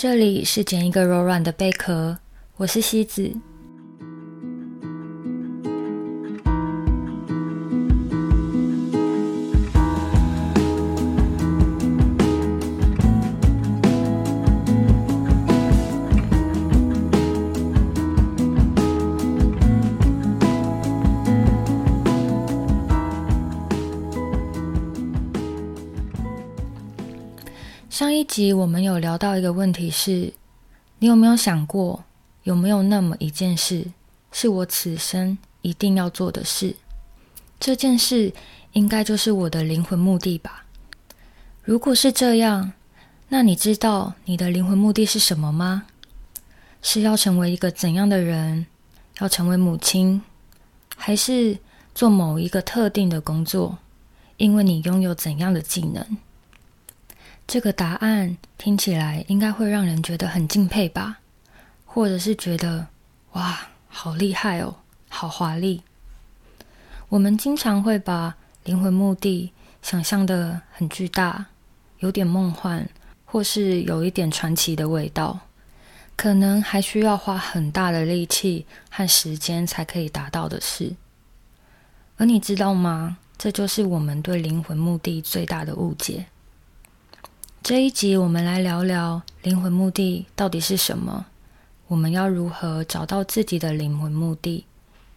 这里是捡一个柔软的贝壳，我是西子。一集我们有聊到一个问题是，你有没有想过，有没有那么一件事，是我此生一定要做的事？这件事应该就是我的灵魂目的吧？如果是这样，那你知道你的灵魂目的是什么吗？是要成为一个怎样的人？要成为母亲，还是做某一个特定的工作？因为你拥有怎样的技能？这个答案听起来应该会让人觉得很敬佩吧，或者是觉得哇，好厉害哦，好华丽。我们经常会把灵魂目的想象得很巨大，有点梦幻，或是有一点传奇的味道，可能还需要花很大的力气和时间才可以达到的事。而你知道吗？这就是我们对灵魂目的最大的误解。这一集我们来聊聊灵魂目的到底是什么？我们要如何找到自己的灵魂目的，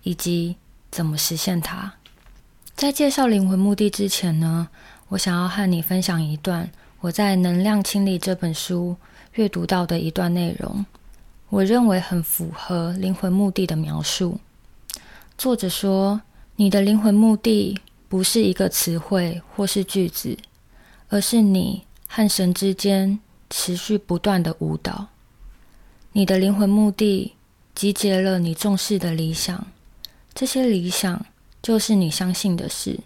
以及怎么实现它？在介绍灵魂目的之前呢，我想要和你分享一段我在《能量清理》这本书阅读到的一段内容，我认为很符合灵魂目的的描述。作者说：“你的灵魂目的不是一个词汇或是句子，而是你。”和神之间持续不断的舞蹈，你的灵魂目的集结了你重视的理想，这些理想就是你相信的事，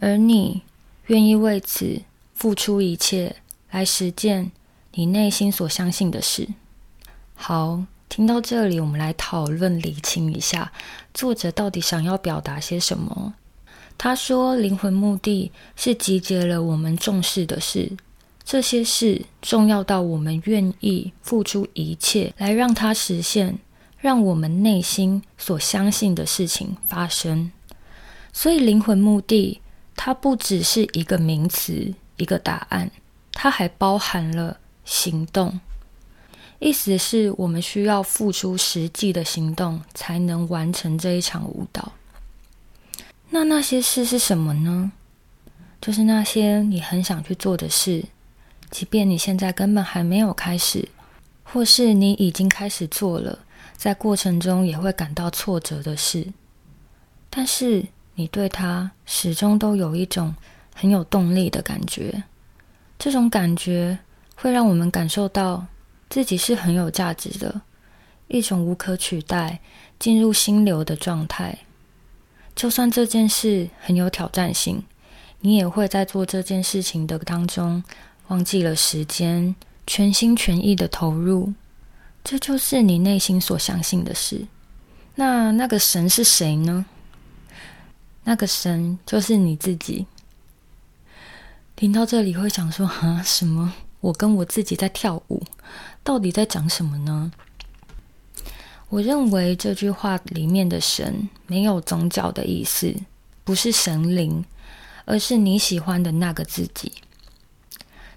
而你愿意为此付出一切来实践你内心所相信的事。好，听到这里，我们来讨论理清一下，作者到底想要表达些什么。他说：“灵魂目的是集结了我们重视的事，这些事重要到我们愿意付出一切来让它实现，让我们内心所相信的事情发生。所以，灵魂目的它不只是一个名词、一个答案，它还包含了行动。意思是我们需要付出实际的行动，才能完成这一场舞蹈。”那那些事是什么呢？就是那些你很想去做的事，即便你现在根本还没有开始，或是你已经开始做了，在过程中也会感到挫折的事。但是你对它始终都有一种很有动力的感觉，这种感觉会让我们感受到自己是很有价值的，一种无可取代、进入心流的状态。就算这件事很有挑战性，你也会在做这件事情的当中忘记了时间，全心全意的投入。这就是你内心所相信的事。那那个神是谁呢？那个神就是你自己。听到这里会想说：啊，什么？我跟我自己在跳舞，到底在讲什么呢？我认为这句话里面的神没有宗教的意思，不是神灵，而是你喜欢的那个自己。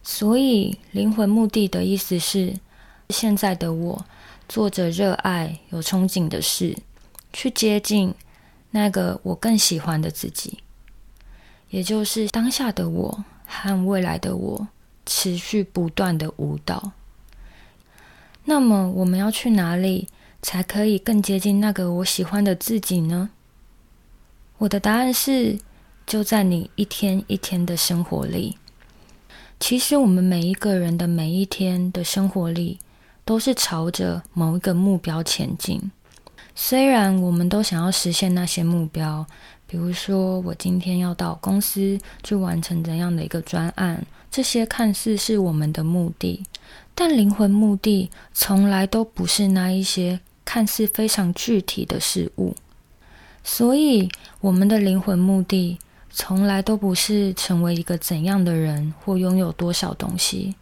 所以灵魂目的的意思是，现在的我做着热爱、有憧憬的事，去接近那个我更喜欢的自己，也就是当下的我和未来的我持续不断的舞蹈。那么我们要去哪里？才可以更接近那个我喜欢的自己呢？我的答案是，就在你一天一天的生活里。其实，我们每一个人的每一天的生活里，都是朝着某一个目标前进。虽然我们都想要实现那些目标，比如说，我今天要到公司去完成怎样的一个专案，这些看似是我们的目的，但灵魂目的从来都不是那一些。看似非常具体的事物，所以我们的灵魂目的从来都不是成为一个怎样的人或拥有多少东西，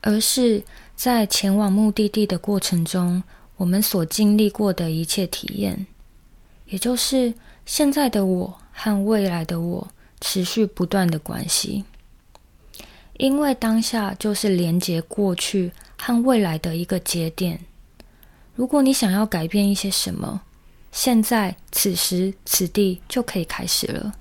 而是在前往目的地的过程中，我们所经历过的一切体验，也就是现在的我和未来的我持续不断的关系。因为当下就是连接过去和未来的一个节点。如果你想要改变一些什么，现在此时此地就可以开始了。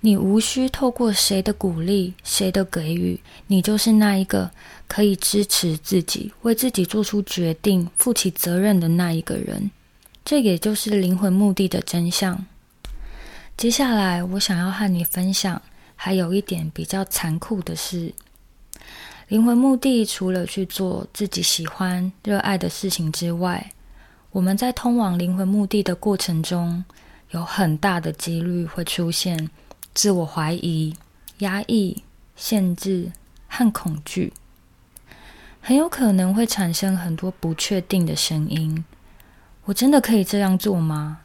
你无需透过谁的鼓励、谁的给予，你就是那一个可以支持自己、为自己做出决定、负起责任的那一个人。这也就是灵魂目的的真相。接下来，我想要和你分享，还有一点比较残酷的是，灵魂目的除了去做自己喜欢、热爱的事情之外，我们在通往灵魂目的的过程中，有很大的几率会出现。自我怀疑、压抑、限制和恐惧，很有可能会产生很多不确定的声音。我真的可以这样做吗？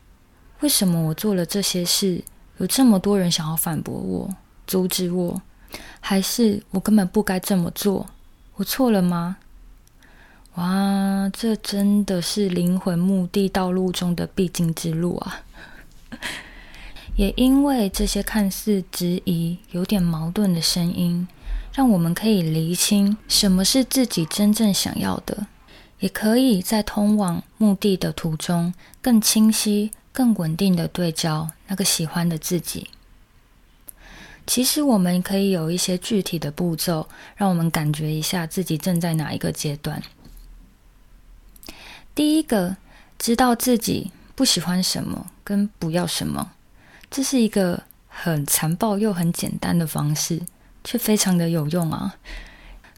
为什么我做了这些事，有这么多人想要反驳我、阻止我？还是我根本不该这么做？我错了吗？哇，这真的是灵魂目的道路中的必经之路啊！也因为这些看似质疑、有点矛盾的声音，让我们可以厘清什么是自己真正想要的，也可以在通往目的的途中更清晰、更稳定的对焦那个喜欢的自己。其实，我们可以有一些具体的步骤，让我们感觉一下自己正在哪一个阶段。第一个，知道自己不喜欢什么，跟不要什么。这是一个很残暴又很简单的方式，却非常的有用啊！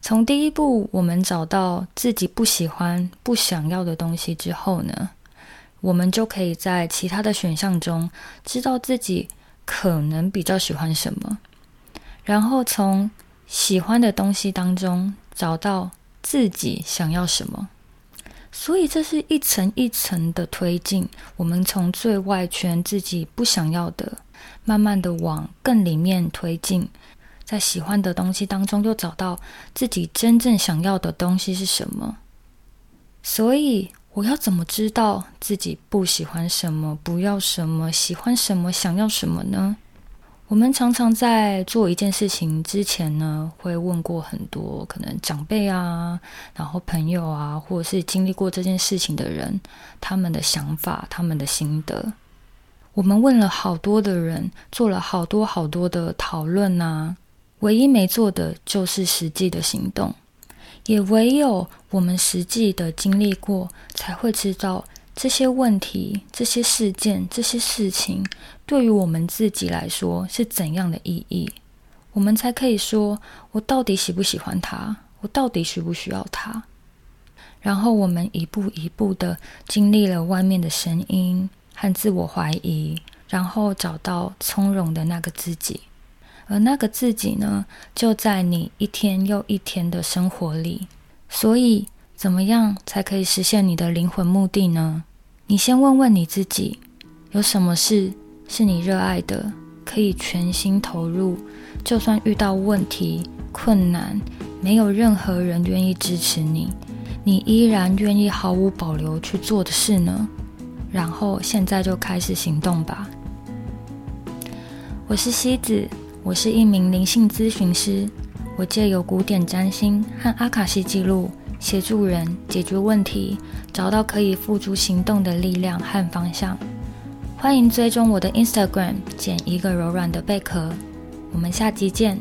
从第一步，我们找到自己不喜欢、不想要的东西之后呢，我们就可以在其他的选项中知道自己可能比较喜欢什么，然后从喜欢的东西当中找到自己想要什么。所以这是一层一层的推进，我们从最外圈自己不想要的，慢慢的往更里面推进，在喜欢的东西当中又找到自己真正想要的东西是什么。所以我要怎么知道自己不喜欢什么，不要什么，喜欢什么，想要什么呢？我们常常在做一件事情之前呢，会问过很多可能长辈啊，然后朋友啊，或者是经历过这件事情的人，他们的想法、他们的心得。我们问了好多的人，做了好多好多的讨论啊，唯一没做的就是实际的行动。也唯有我们实际的经历过，才会知道。这些问题、这些事件、这些事情，对于我们自己来说是怎样的意义？我们才可以说，我到底喜不喜欢他？我到底需不需要他？然后我们一步一步的经历了外面的声音和自我怀疑，然后找到从容的那个自己。而那个自己呢，就在你一天又一天的生活里。所以。怎么样才可以实现你的灵魂目的呢？你先问问你自己，有什么事是你热爱的，可以全心投入，就算遇到问题、困难，没有任何人愿意支持你，你依然愿意毫无保留去做的事呢？然后现在就开始行动吧。我是西子，我是一名灵性咨询师，我借由古典占星和阿卡西记录。协助人解决问题，找到可以付诸行动的力量和方向。欢迎追踪我的 Instagram，捡一个柔软的贝壳。我们下集见。